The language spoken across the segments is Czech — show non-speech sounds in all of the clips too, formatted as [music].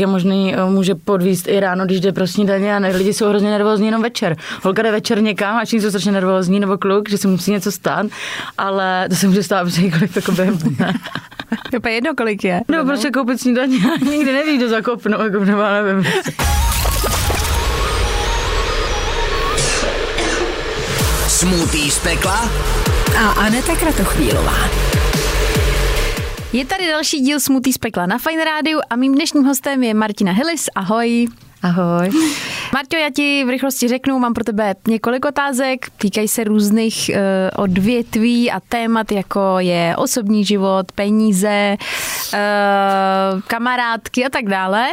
je možný, eh, může podvíst i ráno, když jde pro snídaně a ne, lidi jsou hrozně nervózní jenom večer. Holka jde večer někam a všichni jsou strašně nervózní, nebo kluk, že si musí něco stát, ale to se může stát kdykoliv jako během dne. [laughs] To je jedno, kolik je. Nebo prostě koupit snídaně a [laughs] nikdy neví, kdo zakopnou, jako nebo nevím. Smutý z pekla a Aneta Kratochvílová. Je tady další díl Smutý z pekla na Fine Rádiu a mým dnešním hostem je Martina Hillis. Ahoj. Ahoj. Marťo, já ti v rychlosti řeknu, mám pro tebe několik otázek, týkají se různých uh, odvětví a témat, jako je osobní život, peníze, uh, kamarádky a tak dále.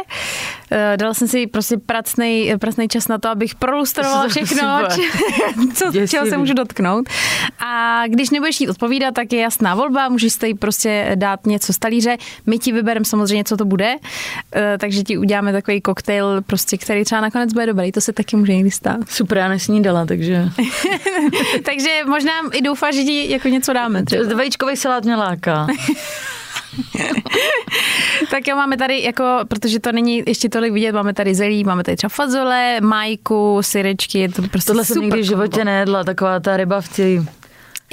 Uh, dala jsem si prostě pracnej, pracnej čas na to, abych prolustrovala [laughs] všechno, [laughs] co, čeho se můžu dotknout. A když nebudeš jít odpovídat, tak je jasná volba, můžeš si prostě dát něco z talíře. My ti vybereme samozřejmě, co to bude, uh, takže ti uděláme takový koktejl, prostě, který třeba nakonec bude dobrý. To se taky může někdy stát. [laughs] Super, já nesnídala, takže... takže možná i doufáš, že ti jako něco dáme. Třeba. Vajíčkový salát mě láká. [laughs] tak jo, máme tady, jako, protože to není ještě tolik vidět, máme tady zelí, máme tady třeba fazole, majku, syrečky, je to prostě Tohle super jsem nikdy v životě nejedla, taková ta ryba v té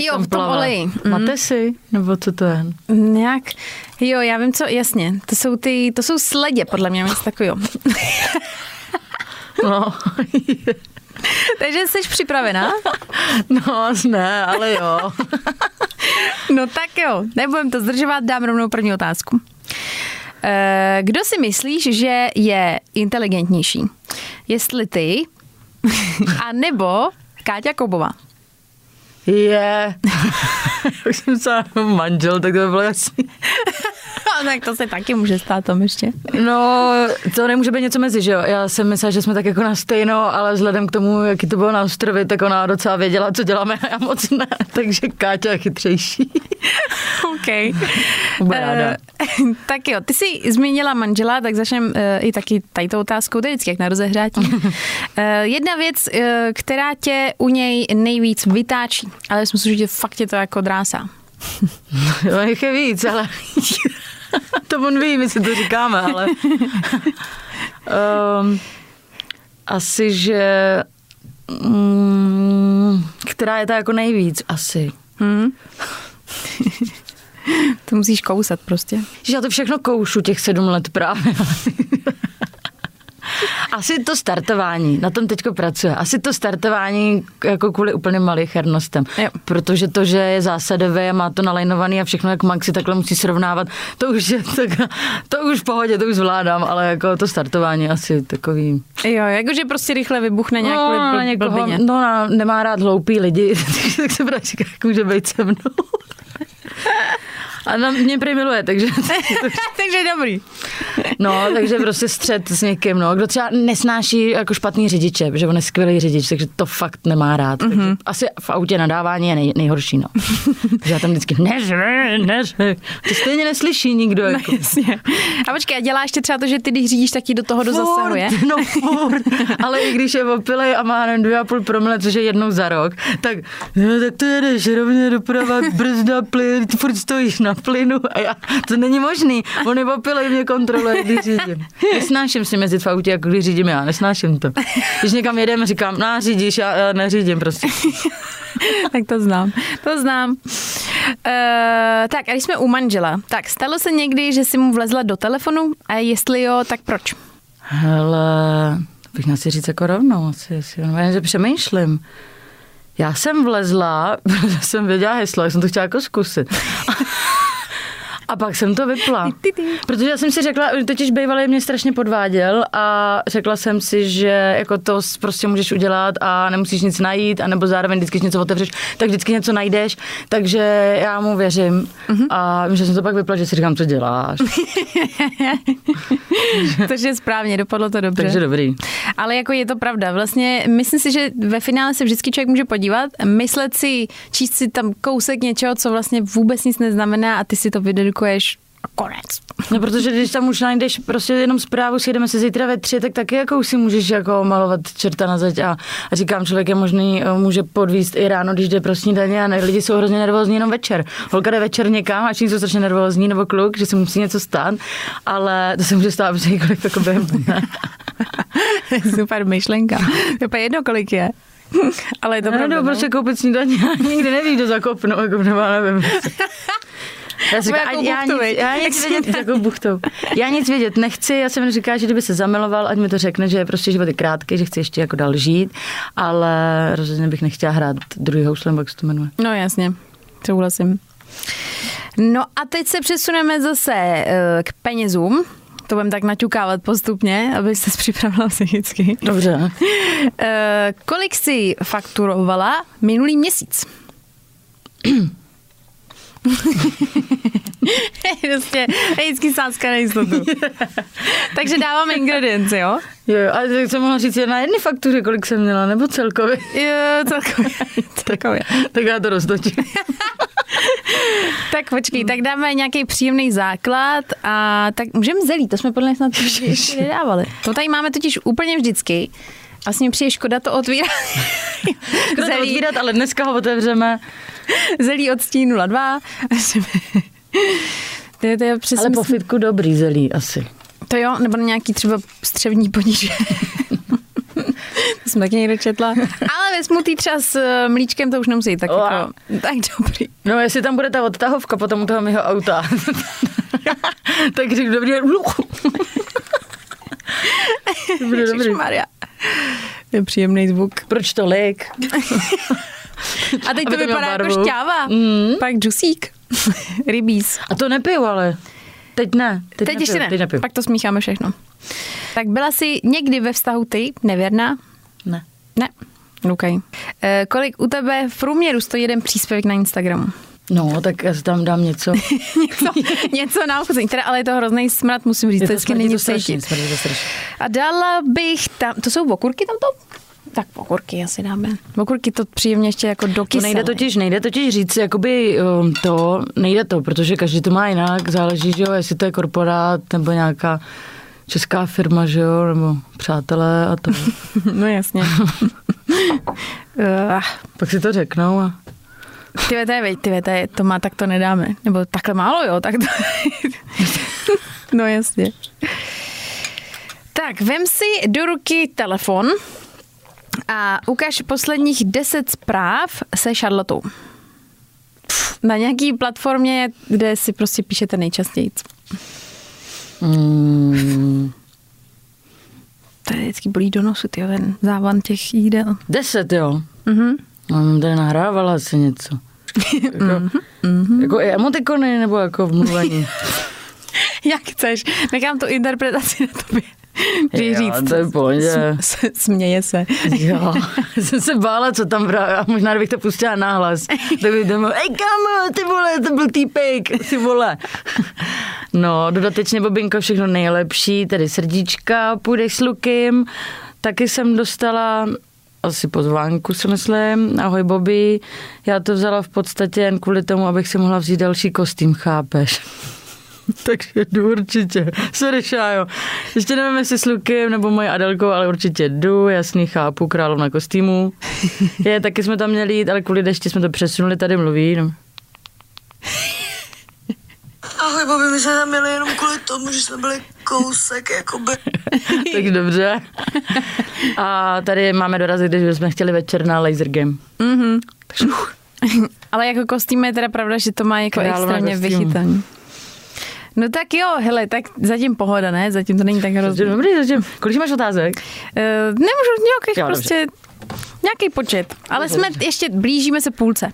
Jo, v tom oleji. Mm. Máte si? Nebo co to je? Nějak, jo, já vím co, jasně, to jsou ty, to jsou sledě, podle mě, něco takového. [laughs] no, [laughs] Takže jsi připravená? No, ne, ale jo. No tak jo, nebudem to zdržovat, dám rovnou první otázku. Eh, kdo si myslíš, že je inteligentnější? Jestli ty, [laughs] a nebo Káťa Kobová? Je. Yeah. [laughs] Už jsem se manžel, tak to by bylo jasný. [laughs] [laughs] tak to se taky může stát tam ještě. No, to nemůže být něco mezi, že jo? Já jsem myslela, že jsme tak jako na stejno, ale vzhledem k tomu, jaký to bylo na ostrově, tak ona docela věděla, co děláme a já moc ne. [laughs] Takže Káťa je chytřejší. [laughs] OK. Ráda. Uh, tak jo, ty jsi zmínila manžela, tak začneme uh, i taky tady tou otázkou, to je vždycky jak na rozehrátí. uh, jedna věc, uh, která tě u něj nejvíc vytáčí, ale myslím si, že fakt je to jako drása. jo, je víc, ale to on ví, my si to říkáme, ale um, asi, že um, která je ta jako nejvíc, asi. Hmm. to musíš kousat prostě. Že já to všechno koušu těch sedm let právě. Asi to startování, na tom teďko pracuje. Asi to startování jako kvůli úplně malých hernostem. Jo. Protože to, že je zásadové a má to nalajnovaný a všechno jak Maxi takhle musí srovnávat, to už je tak, to už v pohodě, to už zvládám, ale jako to startování asi takový. Jo, jakože prostě rychle vybuchne nějak no, bl- někoho, No, no, nemá rád hloupý lidi, [laughs] tak se právě říká, jak může být se mnou. [laughs] A na mě prý miluje, takže... [laughs] takže dobrý. No, takže prostě střed s někým, no. Kdo třeba nesnáší jako špatný řidiče, že on je skvělý řidič, takže to fakt nemá rád. Mm-hmm. Takže asi v autě nadávání je nej, nejhorší, no. [laughs] takže já tam vždycky ne, ne, ne, to stejně neslyší nikdo. No, jako. jasně. A počkej, a děláš ještě třeba to, že ty, když řídíš, taky do toho dozasahuje? [laughs] No furt, ale i když je opilej a má nevím, dvě a půl promile, což je jednou za rok, tak, no, tak to jedeš rovně doprava, brzda, plyn, ty furt stojíš na plynu a já, to není možný. On je opilej, mě kontroluje, když řídím. Nesnáším si mezi v autě, jako když řídím já, nesnáším to. Když někam jedeme, říkám, no řídíš, já, já neřídím prostě. [laughs] tak to znám, to znám. Uh, tak a když jsme u manžela, tak stalo se někdy, že jsi mu vlezla do telefonu a jestli jo, tak proč? Hele, bych měla si říct jako rovnou, asi, asi, že přemýšlím. Já jsem vlezla, [laughs] protože jsem věděla heslo, jak jsem to chtěla jako zkusit. A pak jsem to vypla. Protože já jsem si řekla, totiž bývalý mě strašně podváděl a řekla jsem si, že jako to prostě můžeš udělat a nemusíš nic najít, anebo zároveň vždycky, když něco otevřeš, tak vždycky něco najdeš, takže já mu věřím. Mm-hmm. A že jsem to pak vypla, že si říkám, co děláš. [laughs] takže správně, dopadlo to dobře. Takže dobrý. Ale jako je to pravda. Vlastně myslím si, že ve finále se vždycky člověk může podívat, myslet si, číst si tam kousek něčeho, co vlastně vůbec nic neznamená a ty si to vydedukuješ a konec. No, protože když tam už najdeš prostě jenom zprávu, si jdeme se zítra ve tři, tak taky jako už si můžeš jako malovat čerta na zeď a, a říkám, člověk je možný, eh, může podvíst i ráno, když jde pro snídaně a ne, lidi jsou hrozně nervózní jenom večer. Holka jde večer někam a všichni jsou strašně nervózní, nebo kluk, že se musí něco stát, ale to se může stát [laughs] protože několik jako během. [laughs] Super myšlenka. Je úplně jedno, kolik je. Ale je to Já pravda, jdu no? prostě koupit snídaně nikdy neví, kdo zakopnou, jako nebo nevím. [laughs] Já, říkám, jako já, buchtu, nic, já nic vědět, jako buchtou. Já nic vědět nechci, já jsem říká, že kdyby se zamiloval, ať mi to řekne, že prostě život je krátký, že chci ještě jako dál žít, ale rozhodně bych nechtěla hrát druhý houslem, jak se to jmenuje. No jasně, souhlasím. No a teď se přesuneme zase eh, k penězům. To budeme tak naťukávat postupně, aby se připravila psychicky. Dobře. Eh, kolik jsi fakturovala minulý měsíc? [clears throat] [laughs] prostě je vždycky sázka na jistotu. Takže dáváme ingredience, jo? Jo, ale tak jsem mohla říct jen na jedné faktuře, kolik jsem měla, nebo celkově. Jo, celkově. [laughs] celkově. tak já to roztočím. [laughs] Tak počkej, tak dáme nějaký příjemný základ a tak můžeme zelí, to jsme podle mě snad ještě nedávali. To tady máme totiž úplně vždycky. Vlastně přijde škoda to otvírat. Škoda to otvírat, ale dneska ho otevřeme. [laughs] zelí od stínu 02. [laughs] To je, to je přesně, Ale po fitku dobrý zelí asi. To jo, nebo na nějaký třeba střevní poníže. [laughs] to jsem taky někde četla. Ale ve smutý třeba s eh, mlíčkem to už nemusí tak jako, tak dobrý. No, jestli tam bude ta odtahovka potom u toho mého auta, tak řeknu dobrý bude dobrý. Maria. Je příjemný zvuk. Proč tolik? [laughs] A teď Aby to to vypadá jako barvu. šťáva. Mm. Pak džusík. [laughs] Rybíz. A to nepiju, ale teď ne. Teď, Teď nepiju, ještě ne. Teď nepiju. Pak to smícháme všechno. Tak byla jsi někdy ve vztahu ty nevěrná? Ne. Ne. OK. E, kolik u tebe v průměru stojí jeden příspěvek na Instagramu? No, tak já si tam dám něco. [laughs] něco, něco na ochuzení. Teda, ale je to hrozný smrad, musím říct, to vždycky není to cítit. A dala bych tam, to jsou okurky tamto? Tak okurky asi dáme. Okurky to příjemně ještě jako do To nejde totiž, nejde totiž říct, jakoby um, to, nejde to, protože každý to má jinak, záleží, že jo, jestli to je korporát nebo nějaká česká firma, že jo, nebo přátelé a to. [laughs] No jasně. uh, [laughs] Pak si to řeknou a ty to je, veď, ty to, je, to má, tak to nedáme. Nebo takhle málo, jo, tak to... [laughs] no jasně. Tak, vem si do ruky telefon a ukaž posledních 10 zpráv se Charlotou. Na nějaký platformě, kde si prostě píšete nejčastěji. mm, To je vždycky bolí do nosu, tyjo, ten závan těch jídel. deset, jo. Mhm. Mám tady nahrávala asi něco. Jako, Mhm. jako i emotikony nebo jako v mluvení. [laughs] Jak chceš, nechám tu interpretaci na tobě. Když Jo, říct, to je pohodě. S- směje se. Jo, [laughs] jsem se bála, co tam právě, a možná kdybych to pustila nahlas, tak bych tam ej kamo, ty vole, to byl týpek, ty vole. No, dodatečně Bobinko, všechno nejlepší, tedy srdíčka, půjdeš s Lukem, taky jsem dostala asi pozvánku, si myslím, ahoj Bobby, já to vzala v podstatě jen kvůli tomu, abych si mohla vzít další kostým, chápeš? [laughs] Takže jdu určitě. Sorry, Šájo. Ještě nevím, jestli s Lukem nebo mojí Adelkou, ale určitě jdu, jasný, chápu, královna kostýmů. [laughs] Je, taky jsme tam měli jít, ale kvůli dešti jsme to přesunuli, tady mluví. No. Ahoj, Bobby, my jsme tam měli jenom kvůli tomu, že jsme byli kousek, jakoby. [laughs] tak dobře. A tady máme dorazit, když jsme chtěli večer na laser game. Mhm. [laughs] Ale jako kostým je teda pravda, že to má jako Královna extrémně vychytaný. No tak jo, hele, tak zatím pohoda, ne? Zatím to není tak hrozný. Dobrý, zatím. Kolik máš otázek? Uh, nemůžu nějakých Jo, dobře. prostě, nějaký počet. Ale jsme ještě, blížíme se půlce.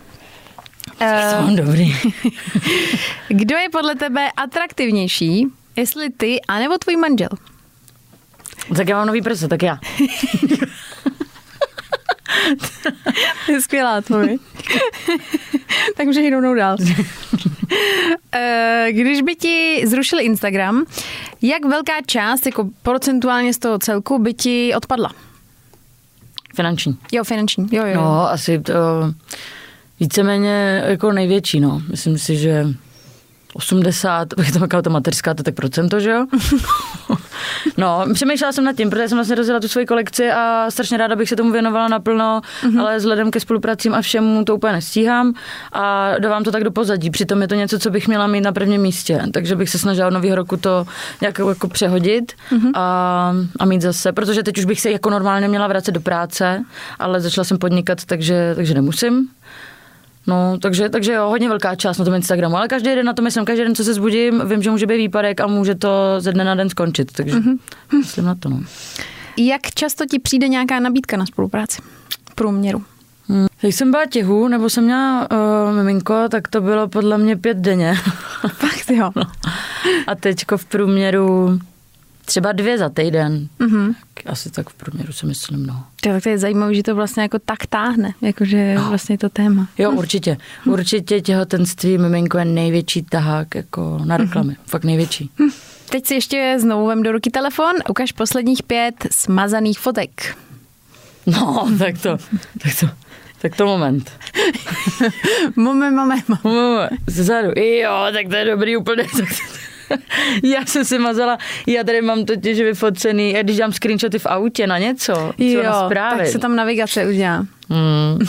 Uh, No, dobrý. [laughs] kdo je podle tebe atraktivnější, jestli ty, anebo tvůj manžel? tak já mám nový prsa, tak já. To je skvělá odpověď. tak můžeš jít rovnou dál. [laughs] Eh, Když by ti zrušili Instagram, jak velká část, jako procentuálně z toho celku, by ti odpadla? Finanční. Jo, finanční. Jo, jo. jo. No, asi to víceméně jako největší, no. Myslím si, že 80, bych [laughs] to říkala, to mateřská, to tak procento, že jo? [laughs] no, přemýšlela jsem nad tím, protože jsem vlastně rozjela tu svoji kolekci a strašně ráda bych se tomu věnovala naplno, mm-hmm. ale vzhledem ke spolupracím a všemu to úplně nestíhám a dávám to tak do pozadí. Přitom je to něco, co bych měla mít na prvním místě, takže bych se snažila od nového roku to nějak jako přehodit mm-hmm. a, a mít zase, protože teď už bych se jako normálně měla vracet do práce, ale začala jsem podnikat, takže, takže nemusím. No, takže, takže jo, hodně velká část na tom Instagramu, ale každý den na to myslím, každý den, co se zbudím, vím, že může být výpadek a může to ze dne na den skončit, takže mm-hmm. myslím na to, no. Jak často ti přijde nějaká nabídka na spolupráci? V průměru. Hmm. Když jsem byla těhu, nebo jsem měla uh, miminko, tak to bylo podle mě pět denně. Fakt jo. [laughs] no. A teďko v průměru třeba dvě za týden. Mm-hmm. Asi tak v průměru si myslím, no. To, tak to je zajímavé, že to vlastně jako tak táhne, jakože no. vlastně to téma. Jo, určitě. Určitě těhotenství miminko je největší tahák jako na reklamy. Mm-hmm. Fakt největší. Hm. Teď si ještě znovu vem do ruky telefon, ukaž posledních pět smazaných fotek. No, tak to, tak to, tak to moment. [laughs] moment, moment, moment. Zezadu. Jo, tak to je dobrý úplně. Tak to, [laughs] já jsem si mazala, já tady mám totiž vyfocený, já když dám screenshoty v autě na něco, jo, na zprávy. tak se tam navigace udělá. Hmm.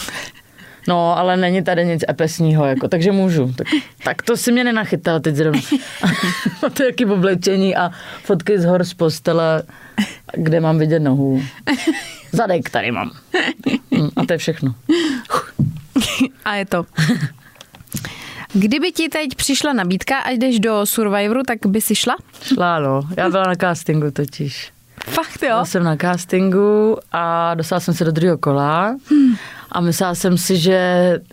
No, ale není tady nic epesního, jako, takže můžu. Tak, tak to si mě nenachytala teď zrovna. to je jaký oblečení a fotky z hor z postele, kde mám vidět nohu. Zadek tady mám. Hmm, a to je všechno. [laughs] a je to. [laughs] Kdyby ti teď přišla nabídka a jdeš do Survivoru, tak by si šla? Šla, no. Já byla na castingu totiž. Fakt jo? Byla jsem na castingu a dostala jsem se do druhého kola. Hmm. A myslela jsem si, že,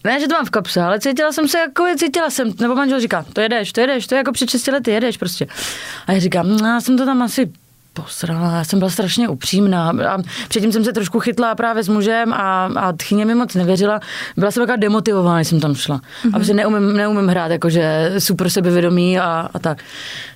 ne, že to mám v kapse, ale cítila jsem se jako, cítila jsem, nebo manžel říká, to jedeš, to jedeš, to je jako před 6 lety, jedeš prostě. A já říkám, no, já jsem to tam asi posrala, já jsem byla strašně upřímná a předtím jsem se trošku chytla právě s mužem a, a tchyně mi moc nevěřila. Byla jsem taková demotivovaná, když jsem tam šla. Mm-hmm. A prostě neumím, neumím hrát jakože super sebevědomí a, a tak.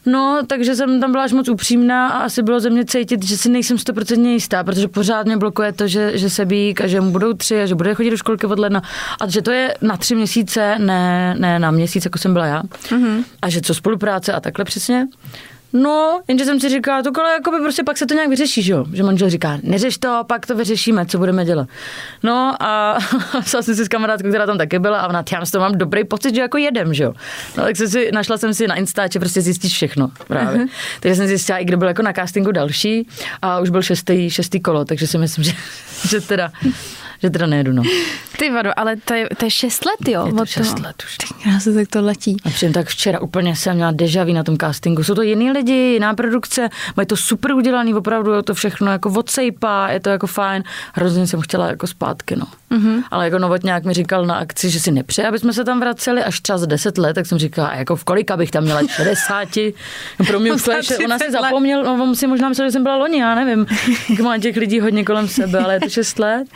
No, takže jsem tam byla až moc upřímná a asi bylo ze mě cítit, že si nejsem stoprocentně jistá, protože pořád mě blokuje to, že, že se bík a že mu budou tři a že bude chodit do školky od ledna a že to je na tři měsíce, ne, ne na měsíc, jako jsem byla já. Mm-hmm. A že co spolupráce a takhle přesně. No, jenže jsem si říkala, to kole, jako by prostě pak se to nějak vyřeší, že jo? Že manžel říká, neřeš to, pak to vyřešíme, co budeme dělat. No a [laughs] psala jsem si s kamarádkou, která tam taky byla a ona, já toho mám dobrý pocit, že jako jedem, že jo? No tak jsem si, našla jsem si na Instače prostě zjistit všechno právě. Uh-huh. Takže jsem zjistila, i kdo byl jako na castingu další a už byl šestý, šestý kolo, takže si myslím, že, [laughs] že teda že teda nejedu, no. Ty vado, ale to je, to je šest let, jo? Je to šest let už. Ty se tak to letí. A přijím tak včera úplně jsem měla dejaví na tom castingu. Jsou to jiní lidi, jiná produkce, mají to super udělaný, opravdu je to všechno jako odsejpá, je to jako fajn. Hrozně jsem chtěla jako zpátky, no. Mm-hmm. Ale jako Novotňák mi říkal na akci, že si nepřeje, aby jsme se tam vraceli až třeba za deset let, tak jsem říkala, jako v kolika bych tam měla 60. No [laughs] pro mě už to je, ona si zapomněl, no, on si možná myslel, že jsem byla loni, já nevím. Má těch lidí hodně kolem sebe, ale je to 6 let.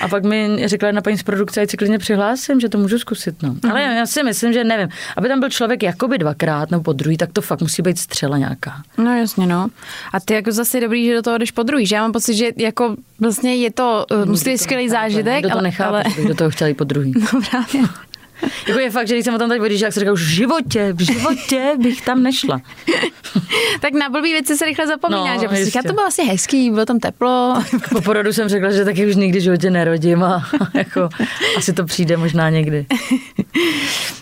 A pak mi řekla jedna paní z produkce, ať si klidně přihlásím, že to můžu zkusit. No. Mm-hmm. Ale já si myslím, že nevím, aby tam byl člověk jakoby dvakrát nebo po druhý, tak to fakt musí být střela nějaká. No jasně, no. A ty jako zase dobrý, že do toho jdeš po druhý, že já mám pocit, že jako vlastně je to, uh, musí být skvělý zážitek. Do to nechápu, ale... do toho chtěli po druhý. [laughs] No právě. [laughs] jako je fakt, že když jsem o tom teď odjížděl, jak jsem říkal, už v životě, v životě bych tam nešla. [laughs] tak na blbý věci se rychle zapomíná, no, že prostě to bylo asi hezký, bylo tam teplo. po porodu jsem řekla, že taky už nikdy v životě nerodím a, jako asi to přijde možná někdy.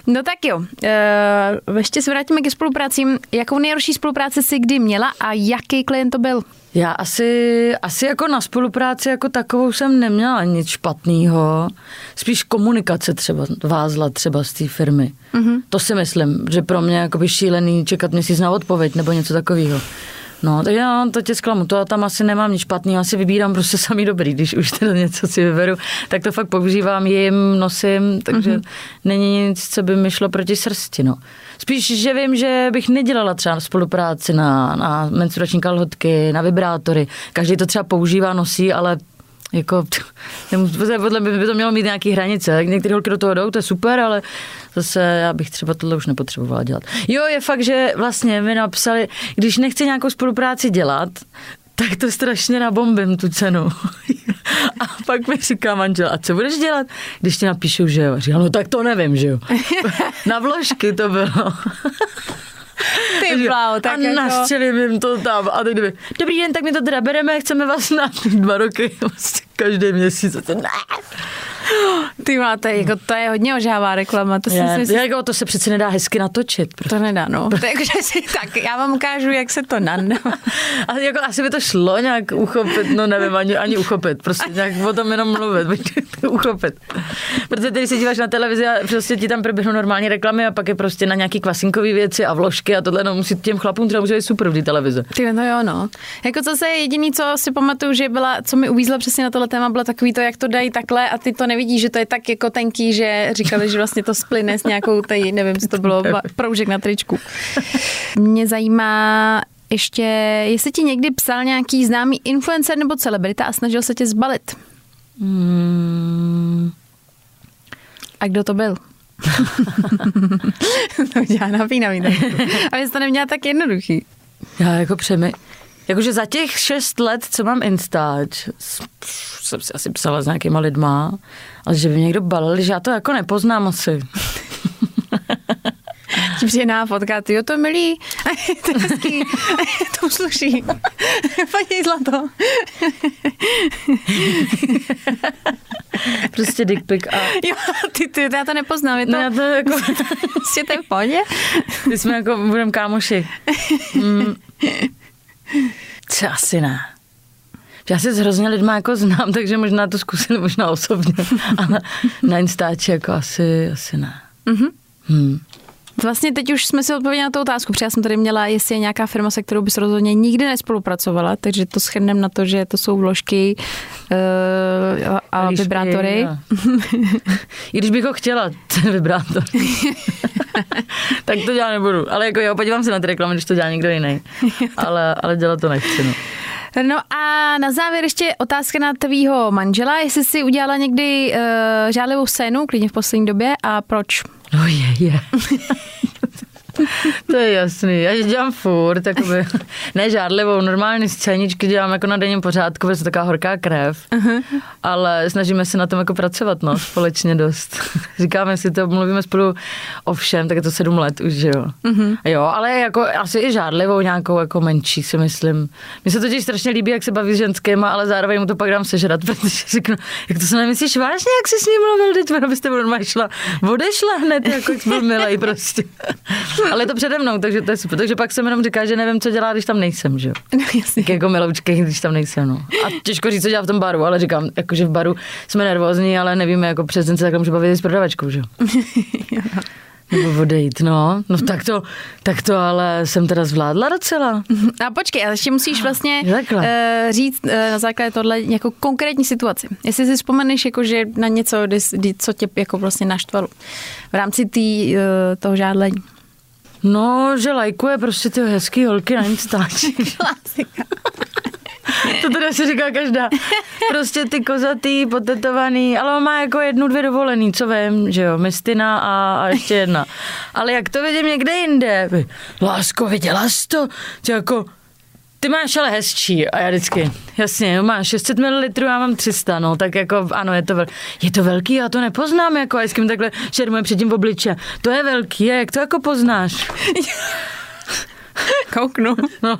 no tak jo, uh, ještě se vrátíme ke spolupracím. Jakou nejhorší spolupráci jsi kdy měla a jaký klient to byl? Já asi, asi jako na spolupráci jako takovou jsem neměla nic špatného. Spíš komunikace třeba vázla třeba z té firmy. Mm-hmm. To si myslím, že pro mě jako by šílený čekat měsíc na odpověď nebo něco takového. No, tak já to tě zklamu, to tam asi nemám nic špatného, asi vybírám prostě [laughs] samý dobrý, když už teda něco si vyberu, tak to fakt používám, jim, nosím, takže mm-hmm. není nic, co by mi šlo proti srsti, no. Spíš, že vím, že bych nedělala třeba spolupráci na, na menstruační kalhotky, na vibrátory. Každý to třeba používá, nosí, ale jako, [laughs] podle mě by to mělo mít nějaký hranice. Některé holky do toho jdou, to je super, ale zase já bych třeba tohle už nepotřebovala dělat. Jo, je fakt, že vlastně mi napsali, když nechci nějakou spolupráci dělat, tak to strašně nabombím tu cenu. [laughs] A pak mi říká manžel, a co budeš dělat, když ti napíšu, že jo? Říkám, no tak to nevím, že jo. [laughs] Na vložky to bylo. Ty bláho, tak a jako... nastřelím jim to tam. A teď kdyby, dobrý den, tak my to teda bereme, chceme vás na dva roky, vlastně [laughs] každý měsíc. A to, ne. [gasps] Ty máte, jako to je hodně ožává reklama, to si Je, myslím, jako to se přece nedá hezky natočit. Prostě. to nedá, no. [laughs] To jako, že si, tak já vám ukážu, jak se to nandá. [laughs] A jako asi by to šlo nějak uchopit, no nevím, ani, ani uchopit, prostě nějak o tom jenom mluvit, [laughs] uchopit. Protože když se díváš na televizi a prostě ti tam proběhnou normální reklamy a pak je prostě na nějaký kvasinkový věci a vložky a tohle, no musí těm chlapům třeba musí být super v té televizi. Ty, no jo, no. Jako co se jediný, co si pamatuju, že byla, co mi uvízlo přesně na tohle téma, bylo takový to, jak to dají takhle a ty to nevidíš, že to je tak jako tenký, že říkali, že vlastně to splyne s nějakou tady, nevím, co to bylo, proužek na tričku. Mě zajímá ještě, jestli ti někdy psal nějaký známý influencer nebo celebrita a snažil se tě zbalit. Hmm, A kdo to byl? [laughs] to dělá napínavý. Ale to neměla tak jednoduchý. já jako přemy... Jakože za těch šest let, co mám Instač, jsem si asi psala s nějakýma lidma, ale že by někdo balil, že já to jako nepoznám asi. [laughs] Ti přijde na fotka, ty jo, to je milý, [laughs] to je hezký, [laughs] to sluší. Paní zlato. Prostě dick pic a Jo, ty, ty, já to nepoznám, je to, No já to jako, prostě to v pohodě. my jsme jako, budeme kámoši. Mm. Co asi ne. Já se s hrozně lidma jako znám, [laughs] takže možná to zkusili, možná osobně, [laughs] ale na Instači jako asi, asi ne. Mhm. Hmm. Vlastně teď už jsme si odpověděli na tu otázku, protože já jsem tady měla, jestli je nějaká firma, se kterou bys rozhodně nikdy nespolupracovala, takže to schrneme na to, že to jsou vložky uh, a Líšky, vibrátory. no. I když bych ho chtěla, ten vibrátor. [laughs] tak to dělat nebudu. Ale jako jo, podívám se na ty reklamy, když to dělá někdo jiný. Ale, ale dělat to nechci. No. No a na závěr ještě otázka na tvýho manžela, jestli jsi udělala někdy uh, žádlivou scénu, klidně v poslední době a proč? No je, je. [laughs] [laughs] To je jasný, já ji dělám furt, jakoby, [laughs] ne žádlivou, normální scéničky dělám jako na denním pořádku, protože je to taková horká krev, uh-huh. ale snažíme se na tom jako pracovat, no, společně dost. [laughs] Říkáme si to, mluvíme spolu o všem, tak je to sedm let už, že jo. Uh-huh. Jo, ale jako asi i žádlivou nějakou jako menší si myslím. Mně se totiž strašně líbí, jak se baví s ženskýma, ale zároveň mu to pak dám sežrat, protože řeknu, jak to se nemyslíš vážně, jak jsi s ním mluvil, teď abyste normálně šla, odešla hned, jako jak byl milej prostě. Ale je to přede mnou, takže to je super. Takže pak jsem jenom říká, že nevím, co dělá, když tam nejsem, že jo. [laughs] No jasně. Tak jako miloučky, když tam nejsem, no. A těžko říct, co dělá v tom baru, ale říkám, jakože v baru jsme nervózní, ale nevíme, jako přes den se takhle může bavit s prodavačkou, že jo. [laughs] Nebo odejít, no. No tak to, tak to ale jsem teda zvládla docela. A počkej, ale ještě musíš vlastně [gasps] uh, říct uh, na základě tohle jako konkrétní situaci. Jestli si vzpomeneš, jako, že na něco, kdy, kdy, co tě jako vlastně naštvalo v rámci tý, uh, toho žádlení. No, že lajkuje prostě ty hezký holky na Instači. [laughs] Klasika. To teda si říká každá. Prostě ty kozatý, potetovaný, ale on má jako jednu, dvě dovolený, co vím, že jo, Mistina a, a ještě jedna. Ale jak to vidím někde jinde, lásko, viděla jsi to? Ty jako, ty máš ale hezčí. A já vždycky, jasně, jo, máš 600 ml, já mám 300, no, tak jako, ano, je to, vel, je to velký, já to nepoznám, jako, a vždycky mi takhle šermuje předtím v obliče. To je velký, jak to jako poznáš? [laughs] Kouknu. No,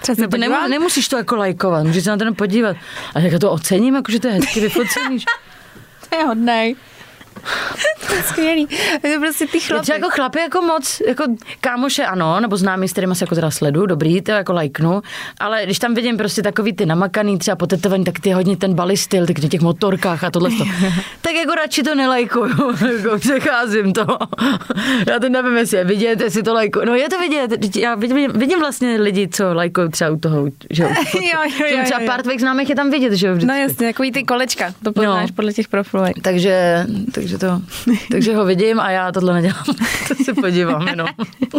Třeba se no to podívám. nemusíš to jako lajkovat, můžeš se na to podívat. A jak to ocením, jako že to je hezky vyfocený. [laughs] To je hodnej. [laughs] to je skvělý. To prostě ty chlapy. třeba jako chlapy jako moc, jako kámoše ano, nebo známý, s kterými se jako teda sledu, dobrý, to jako lajknu, ale když tam vidím prostě takový ty namakaný, třeba potetovaný, tak ty hodně ten bally styl, tak na těch motorkách a tohle [laughs] tak jako radši to nelajkuju, [laughs] jako přecházím to. Já to nevím, jestli je vidět, jestli to lajkuju. No je to vidět, já vidím, vidím vlastně lidi, co lajkují třeba u toho, že jo. Jo, jo, Třeba pár tvých známých je tam vidět, že jo, vždycky. No jasně, takový ty kolečka, to poznáš No. podle těch profilů. Takže, takže takže, to, takže ho vidím a já tohle nedělám. [laughs] to se podívám jenom.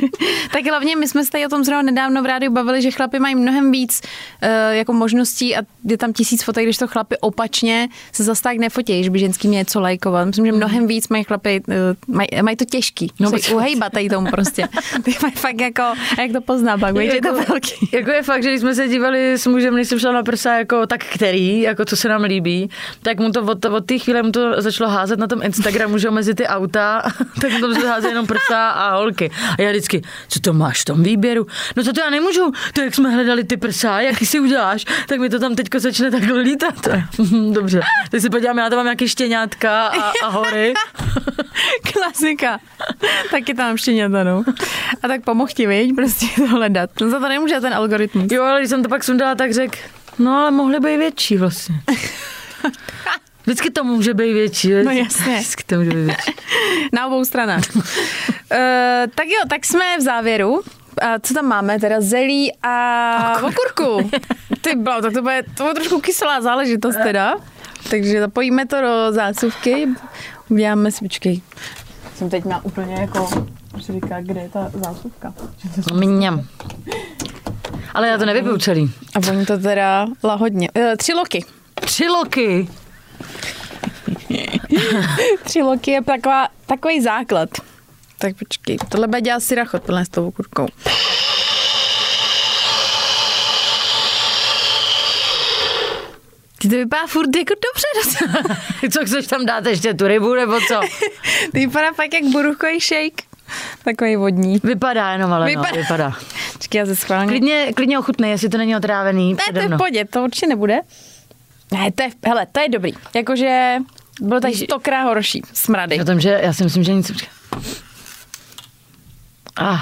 [laughs] tak hlavně my jsme se tady o tom zrovna nedávno v rádiu bavili, že chlapi mají mnohem víc uh, jako možností a je tam tisíc fotek, když to chlapi opačně se zase tak nefotí, když by ženský mě něco lajkovat. Myslím, že mnohem víc mají chlapi, uh, mají, mají to těžký. No, se uhejbat tady tomu prostě. [laughs] Ty mají fakt jako, jak to pozná pak, víš, je to jako- velký. Jako je fakt, že když jsme se dívali s mužem, když jsem šla na prsa, jako tak který, jako co se nám líbí, tak mu to od, od té chvíle mu to začalo házet na tom Instagramu, že mezi ty auta, [laughs] tak to se házet jenom prsa a holky. A já vždycky, co to máš v tom výběru? No to, to já nemůžu, to jak jsme hledali ty prsa, jaký si uděláš, tak mi to tam teďko začne takhle lítat. [laughs] Dobře, teď se podívám, já tam mám nějaké štěňátka a, a hory. [laughs] Klasika. Taky tam štěňata, no. A tak pomohl ti, viď, prostě to hledat. No za to nemůže ten algoritmus. Jo, ale když jsem to pak sundala, tak řekl, no ale mohly být větší vlastně. Vždycky to může být větší. No jasně. Vždycky to může být větší. [laughs] Na obou stranách. uh, [laughs] tak jo, tak jsme v závěru. A co tam máme? Teda zelí a okurku. [laughs] Ty blau, tak to bude, to bude trošku kyselá záležitost teda. Takže zapojíme to do zásuvky. Uděláme si, počkej. Jsem teď má úplně jako, se říká, kde je ta zásuvka. Mňam. Ale já to nevypiju celý. A oni to teda lahodně. Uh, tři loky. Tři loky. [laughs] Tři loky je taková, takový základ. Tak počkej, tohle bude dělat si rachot plné s tou okurkou. Ty to vypadá furt jako dobře. co chceš tam dát ještě tu rybu nebo co? Ty vypadá fakt jak buruchový shake. Takový vodní. Vypadá jenom, ale Vypadá. no, vypadá. Počkej, já se schválně. Klidně, klidně ochutnej, jestli to není otrávený. Ne, to je v pohodě, to určitě nebude. Ne, to je, hele, to je dobrý. Jakože bylo tady stokrát horší smrady. O tom, že já si myslím, že nic... Ah.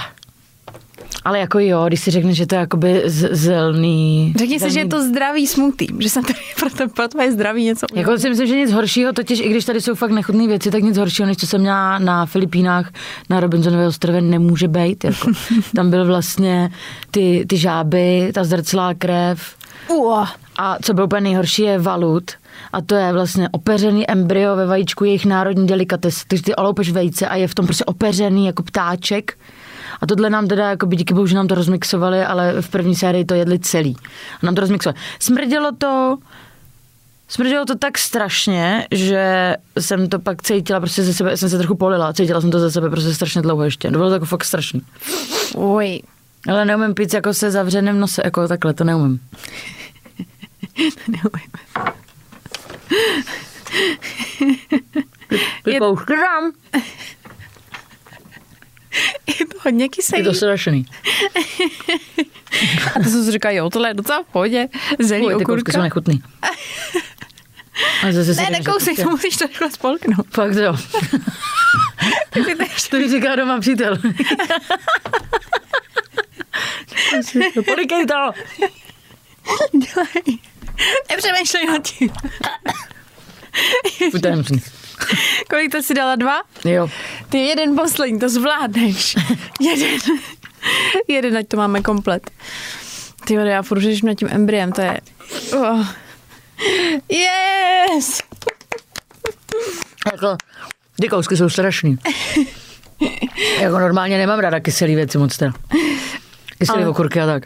Ale jako jo, když si řekneš, že to je jakoby z- zelný... Řekni si, zelný že je to zdravý smutý, že jsem tady [laughs] pro, to, pro tvoje zdraví něco Jako si myslím, že nic horšího, totiž i když tady jsou fakt nechutné věci, tak nic horšího, než co jsem měla na Filipínách na Robinsonově ostrově, nemůže být. Jako. [laughs] Tam byl vlastně ty, ty žáby, ta zrclá krev Ua. A co bylo úplně nejhorší je valut. A to je vlastně opeřený embryo ve vajíčku, jejich národní delikates. Takže ty oloupeš vejce a je v tom prostě opeřený jako ptáček. A tohle nám teda, jako by díky bohu, že nám to rozmixovali, ale v první sérii to jedli celý. A nám to rozmixovali. Smrdělo to, Smrdělo to tak strašně, že jsem to pak cítila, prostě ze sebe, jsem se trochu polila, cítila jsem to ze sebe prostě strašně dlouho ještě. To bylo to jako fakt strašný. Uj. Ale neumím pít jako se zavřeným nose, jako takhle, to neumím. Vypoušky dám. Je to hodně Je kyselý. to strašný. A to jsem si říkala, jo, tohle je docela v pohodě. Zelí, ty kousky okurka. jsou nechutný. A zase si Ne, nekousej, že- to musíš to rychle spolknout. Fakt jo. [laughs] Ty To mi říká doma přítel. [laughs] Polikej to. Dělej. [laughs] Nepřemýšlej nad tím. [laughs] Hnusný. Kolik to si dala? Dva? Jo. Ty jeden poslední, to zvládneš. [laughs] jeden. jeden, ať to máme komplet. Ty jo, já furt nad tím embryem, to je... Oh. Yes! Jako, ty kousky jsou strašný. jako normálně nemám ráda kyselý věci moc teda. Kyselý Ale- okurky a tak.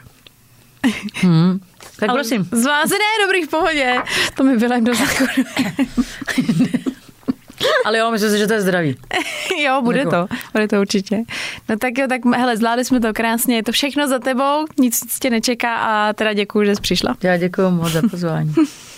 Hmm. Tak Ale prosím. Zvázené, dobrý, v pohodě. To mi vylem do záchodu. Ale jo, myslím si, že to je zdravý. [laughs] jo, bude Jako- to. Bude to určitě. No tak jo, tak hele, zvládli jsme to krásně. Je to všechno za tebou, nic tě nečeká a teda děkuji, že jsi přišla. Já děkuji moc za pozvání. [laughs]